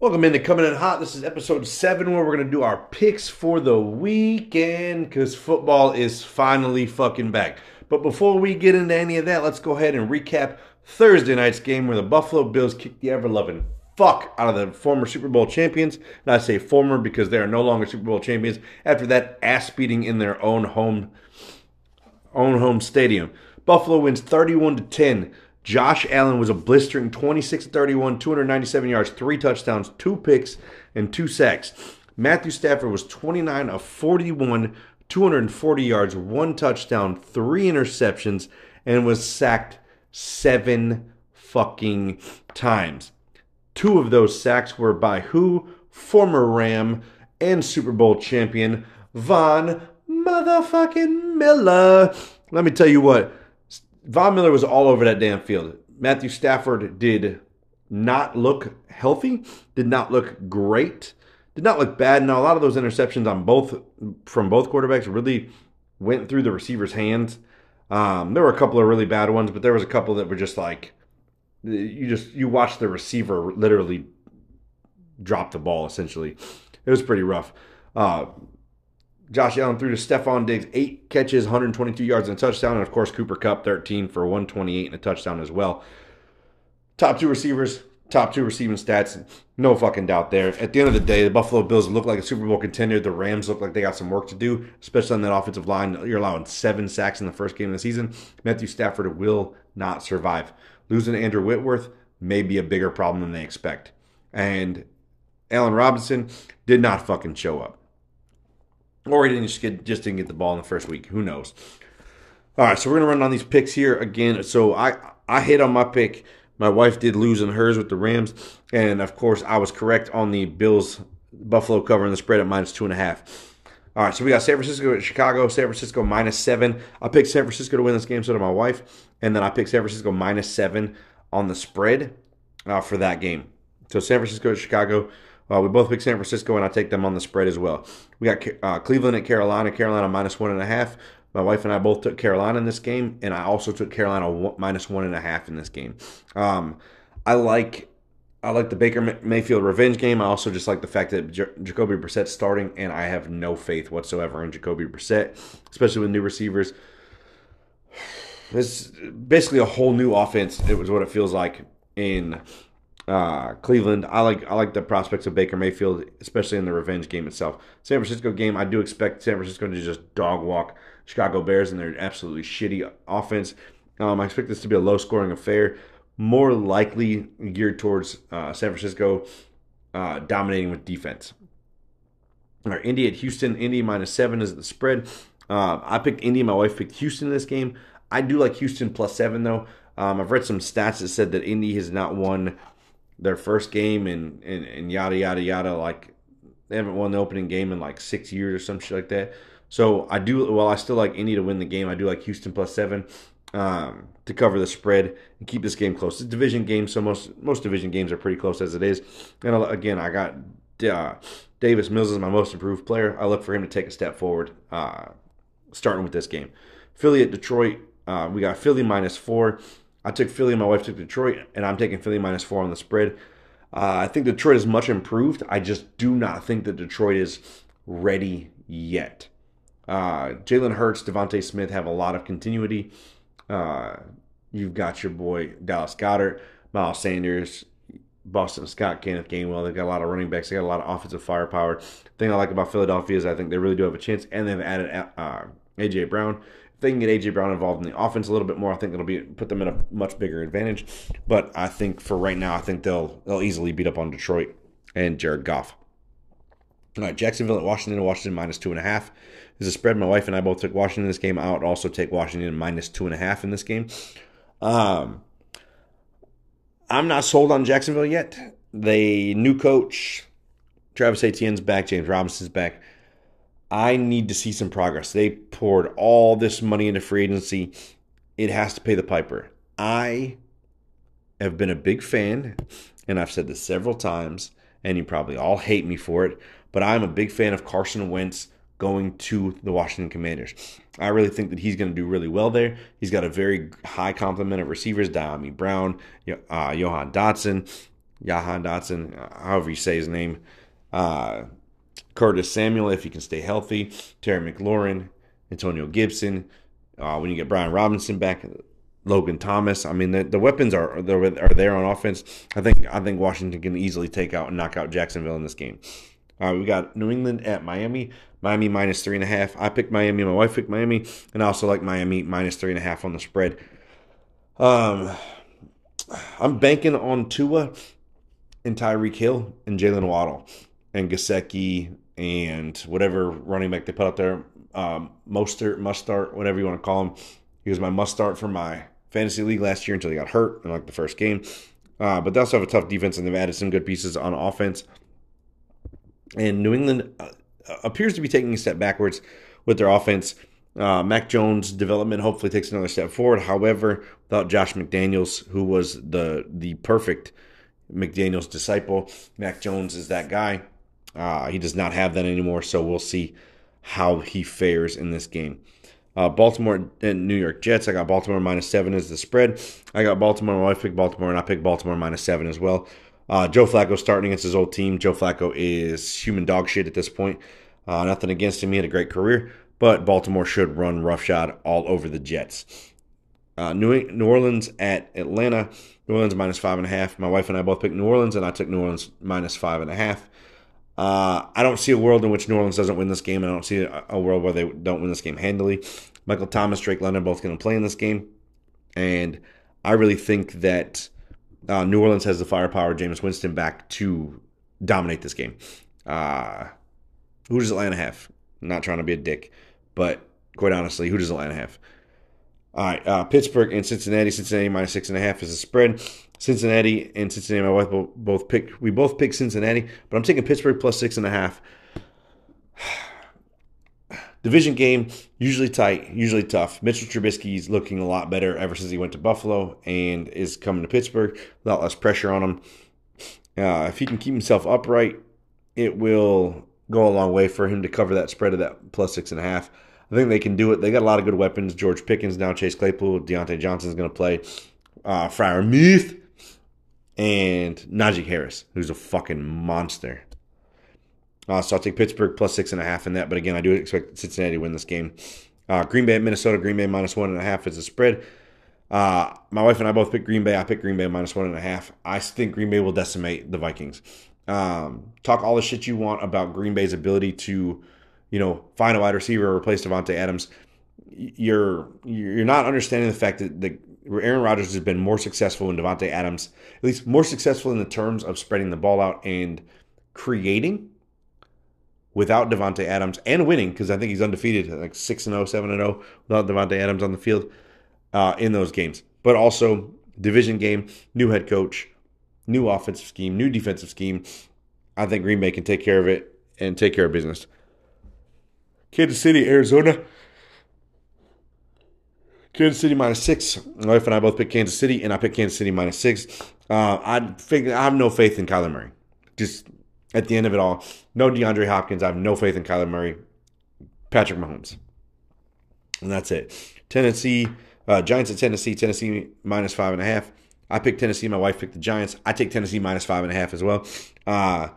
Welcome into Coming In Hot. This is episode seven where we're going to do our picks for the weekend because football is finally fucking back. But before we get into any of that, let's go ahead and recap Thursday night's game where the Buffalo Bills kicked the ever loving fuck out of the former Super Bowl champions. And I say former because they are no longer Super Bowl champions after that ass beating in their own home own home stadium. Buffalo wins 31 to 10. Josh Allen was a blistering 26 31, 297 yards, three touchdowns, two picks, and two sacks. Matthew Stafford was 29 of 41, 240 yards, one touchdown, three interceptions, and was sacked seven fucking times. Two of those sacks were by who? Former Ram and Super Bowl champion Von motherfucking Miller. Let me tell you what, Von Miller was all over that damn field. Matthew Stafford did not look healthy, did not look great, did not look bad. Now a lot of those interceptions on both from both quarterbacks really went through the receiver's hands. Um, there were a couple of really bad ones, but there was a couple that were just like you just you watch the receiver literally drop the ball. Essentially, it was pretty rough. Uh, Josh Allen threw to Stefon Diggs, eight catches, 122 yards, and a touchdown. And of course, Cooper Kupp, 13 for 128 and a touchdown as well. Top two receivers, top two receiving stats. No fucking doubt there. At the end of the day, the Buffalo Bills look like a Super Bowl contender. The Rams look like they got some work to do, especially on that offensive line. You're allowing seven sacks in the first game of the season. Matthew Stafford will not survive. Losing Andrew Whitworth may be a bigger problem than they expect. And Allen Robinson did not fucking show up. Or he didn't just, get, just didn't get the ball in the first week. Who knows? All right, so we're gonna run on these picks here again. So I I hit on my pick. My wife did lose on hers with the Rams, and of course I was correct on the Bills Buffalo covering the spread at minus two and a half. All right, so we got San Francisco at Chicago. San Francisco minus seven. I picked San Francisco to win this game, so did my wife, and then I picked San Francisco minus seven on the spread uh, for that game. So San Francisco at Chicago. Uh, we both pick San Francisco, and I take them on the spread as well. We got uh, Cleveland at Carolina. Carolina minus one and a half. My wife and I both took Carolina in this game, and I also took Carolina one, minus one and a half in this game. Um, I like I like the Baker Mayfield revenge game. I also just like the fact that J- Jacoby Brissett's starting, and I have no faith whatsoever in Jacoby Brissett, especially with new receivers. It's basically a whole new offense. It was what it feels like in uh, Cleveland. I like I like the prospects of Baker Mayfield, especially in the revenge game itself. San Francisco game, I do expect San Francisco to just dog walk Chicago Bears and their absolutely shitty offense. Um, I expect this to be a low scoring affair, more likely geared towards uh, San Francisco uh, dominating with defense. All right, Indy at Houston. Indy minus seven is the spread. Uh, I picked Indy. My wife picked Houston in this game. I do like Houston plus seven though. Um, I've read some stats that said that Indy has not won their first game and, and, and yada yada yada. Like they haven't won the opening game in like six years or some shit like that. So I do. Well, I still like Indy to win the game. I do like Houston plus seven um, to cover the spread and keep this game close. It's division game, so most most division games are pretty close as it is. And again, I got uh, Davis Mills is my most improved player. I look for him to take a step forward, uh, starting with this game. Philly at Detroit. Uh, we got Philly minus four. I took Philly, and my wife took Detroit, and I'm taking Philly minus four on the spread. Uh, I think Detroit is much improved. I just do not think that Detroit is ready yet. Uh, Jalen Hurts, DeVonta Smith have a lot of continuity. Uh, you've got your boy Dallas Goedert, Miles Sanders, Boston Scott, Kenneth Gainwell. They've got a lot of running backs. They got a lot of offensive firepower. The thing I like about Philadelphia is I think they really do have a chance, and they've added uh, AJ Brown they can get AJ Brown involved in the offense a little bit more, I think it'll be put them in a much bigger advantage. But I think for right now, I think they'll they'll easily beat up on Detroit and Jared Goff. All right, Jacksonville at Washington. Washington minus two and a half is a spread. My wife and I both took Washington in this game. I would also take Washington minus two and a half in this game. Um, I'm not sold on Jacksonville yet. They new coach, Travis Etienne's back, James Robinson's back. I need to see some progress. They poured all this money into free agency. It has to pay the piper. I have been a big fan, and I've said this several times, and you probably all hate me for it, but I'm a big fan of Carson Wentz going to the Washington Commanders. I really think that he's going to do really well there. He's got a very high complement of receivers: Dyami Brown, uh, Jahan Dotson, Jahan Dotson, however you say his name. Uh, Curtis Samuel, if he can stay healthy. Terry McLaurin, Antonio Gibson. Uh, when you get Brian Robinson back, Logan Thomas. I mean, the, the weapons are are there on offense. I think I think Washington can easily take out and knock out Jacksonville in this game. Uh, we got New England at Miami. Miami minus three and a half. I picked Miami. My wife picked Miami, and I also like Miami minus three and a half on the spread. Um, I'm banking on Tua and Tyreek Hill and Jaylen Waddle and Gesicki and whatever running back they put out there. Um, Mostert, must start, whatever you want to call him. He was my must start for my fantasy league last year until he got hurt in like the first game. Uh, but they also have a tough defense and they've added some good pieces on offense. And New England uh, appears to be taking a step backwards with their offense. Uh, Mac Jones' development hopefully takes another step forward. However, without Josh McDaniels, who was the the perfect McDaniels disciple, Mac Jones is that guy. Uh, he does not have that anymore, so we'll see how he fares in this game. Uh, Baltimore and New York Jets. I got Baltimore minus seven as the spread. I got Baltimore. My wife picked Baltimore, and I picked Baltimore minus seven as well. Uh, Joe Flacco starting against his old team. Joe Flacco is human dog shit at this point. Uh, nothing against him. He had a great career, but Baltimore should run roughshod all over the Jets. Uh, New, New Orleans at Atlanta. New Orleans minus five and a half. My wife and I both picked New Orleans, and I took New Orleans minus five and a half. Uh, I don't see a world in which New Orleans doesn't win this game. I don't see a, world where they don't win this game handily. Michael Thomas, Drake London, both going to play in this game, and I really think that uh, New Orleans has the firepower, Jameis Winston back to dominate this game. Uh, who does Atlanta have? I'm not trying to be a dick, but quite honestly, who does Atlanta have? All right, uh, Pittsburgh and Cincinnati. Cincinnati minus six and a half is the spread. Cincinnati and Cincinnati. My wife both picked. We both picked Cincinnati, but I'm taking Pittsburgh plus six and a half. Division game, usually tight, usually tough. Mitchell Trubisky's looking a lot better ever since he went to Buffalo and is coming to Pittsburgh. A lot less pressure on him. Uh, if he can keep himself upright, it will go a long way for him to cover that spread of that plus six and a half. I think they can do it. They got a lot of good weapons. George Pickens now, Chase Claypool, Diontae Johnson's going to play. Uh, Freiermuth and Najee Harris, who's a fucking monster. Uh, so I'll take Pittsburgh plus six and a half in that. But again, I do expect Cincinnati to win this game. Uh, Green Bay Minnesota. Green Bay minus one and a half is a spread. Uh, my wife and I both picked Green Bay. I picked Green Bay minus one and a half. I think Green Bay will decimate the Vikings. Um, talk all the shit you want about Green Bay's ability to, you know, find a wide receiver or replace Davante Adams. You're you're not understanding the fact that the Aaron Rodgers has been more successful than Davante Adams, at least more successful in the terms of spreading the ball out and creating without Davante Adams and winning because I think he's undefeated, like 6 0, 7 0 without Davante Adams on the field uh, in those games. But also, division game, new head coach, new offensive scheme, new defensive scheme. I think Green Bay can take care of it and take care of business. Kansas City, Arizona. Kansas City minus six. My wife and I both picked Kansas City, and I picked Kansas City minus six. Uh, I figure I have no faith in Kyler Murray. Just at the end of it all. No DeAndre Hopkins. I have no faith in Kyler Murray. Patrick Mahomes. And that's it. Tennessee, uh, Giants at Tennessee. Tennessee minus five and a half. I picked Tennessee. My wife picked the Giants. I take Tennessee minus five and a half as well. Uh,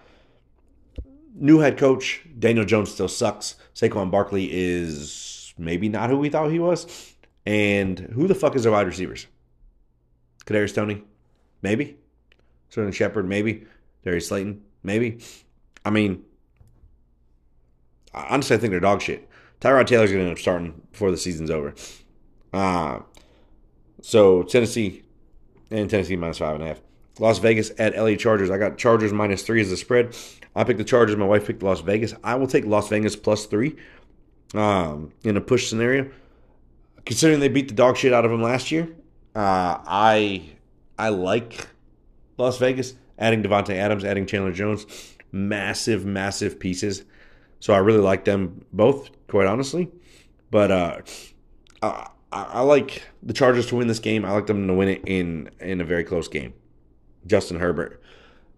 new head coach. Daniel Jones still sucks. Saquon Barkley is maybe not who we thought he was. And who the fuck is their wide receivers? Kadarius Toney? Maybe. Sterling Shepard? Maybe. Darius Slayton? Maybe. I mean, honestly, I think they're dog shit. Tyrod Taylor's going to end up starting before the season's over. Uh, so Tennessee and Tennessee minus five and a half. Las Vegas at LA Chargers. I got Chargers minus three as the spread. I picked the Chargers. My wife picked Las Vegas. I will take Las Vegas plus three um, in a push scenario. Considering they beat the dog shit out of them last year, uh, I I like Las Vegas adding Davante Adams, adding Chandler Jones, massive, massive pieces. So I really like them both, quite honestly. But uh, I, I like the Chargers to win this game. I like them to win it in in a very close game. Justin Herbert,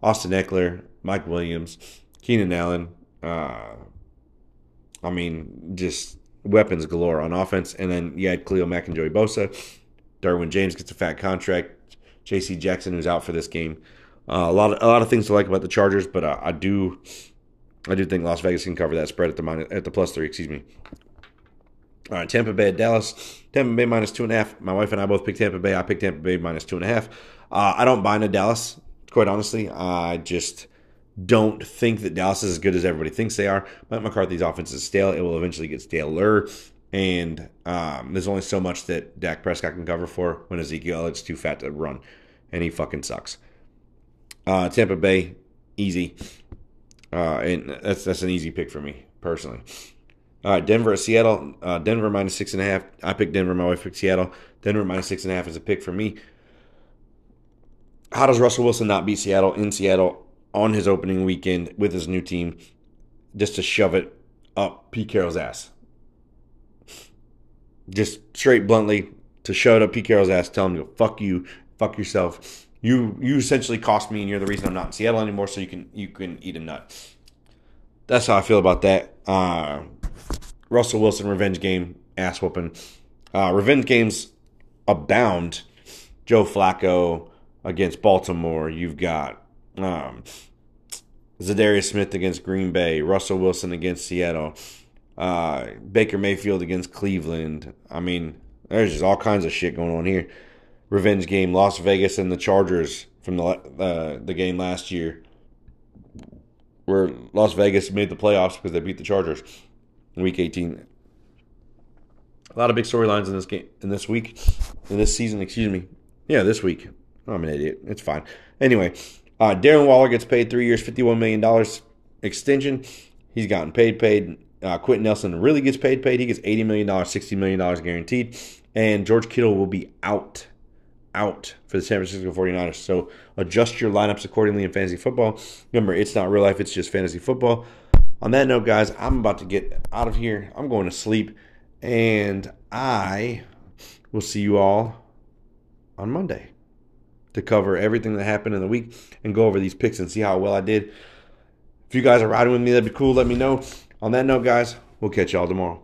Austin Ekeler, Mike Williams, Keenan Allen. Uh, I mean, just weapons galore on offense. And then you had Khalil Mack and Joey Bosa. Derwin James gets a fat contract. J.C. Jackson, who's out for this game, Uh, a lot of a lot of things to like about the Chargers, but uh, I do I do think Las Vegas can cover that spread at the minus, at the plus three. Excuse me. All right, Tampa Bay at Dallas. Tampa Bay minus two and a half. My wife and I both picked Tampa Bay. I picked Tampa Bay minus two and a half. Uh, I don't buy into Dallas, quite honestly. I just don't think that Dallas is as good as everybody thinks they are. Mike McCarthy's offense is stale. It will eventually get staler. And um, there's only so much that Dak Prescott can cover for when Ezekiel Elliott's too fat to run. And he fucking sucks. Uh, Tampa Bay, easy. Uh, and that's that's an easy pick for me personally. All right, Denver at Seattle. Uh, Denver minus six and a half. I picked Denver. My wife picked Seattle. Denver minus six and a half is a pick for me. How does Russell Wilson not beat Seattle in Seattle on his opening weekend with his new team, just to shove it up Pete Carroll's ass? Just straight bluntly to shove it up Pete Carroll's ass, tell him to go fuck you, fuck yourself you you essentially cost me, and you're the reason I'm not in Seattle anymore. So you can you can eat a nut. That's how I feel about that. Uh, Russell Wilson revenge game ass whooping. Uh, revenge games abound. Joe Flacco against Baltimore. You've got um, Za'Darius Smith against Green Bay. Russell Wilson against Seattle. Uh, Baker Mayfield against Cleveland. I mean, there's just all kinds of shit going on here revenge game, Las Vegas and the Chargers from the uh, the game last year, where Las Vegas made the playoffs because they beat the Chargers Week 18. A lot of big storylines in this game in this week, in this season. Excuse me. Yeah, this week. I'm an idiot. It's fine. Anyway, uh, Darren Waller gets paid three years, $51 million extension. He's gotten paid, paid. Uh, Quenton Nelson really gets paid, paid. He gets $80 million, $60 million guaranteed. And George Kittle will be out out for the San Francisco 49ers. So adjust your lineups accordingly in fantasy football. Remember, it's not real life, it's just fantasy football. On that note, guys, I'm about to get out of here. I'm going to sleep. And I will see you all on Monday to cover everything that happened in the week and go over these picks and see how well I did. If you guys are riding with me, that'd be cool. Let me know. On that note, guys, we'll catch y'all tomorrow.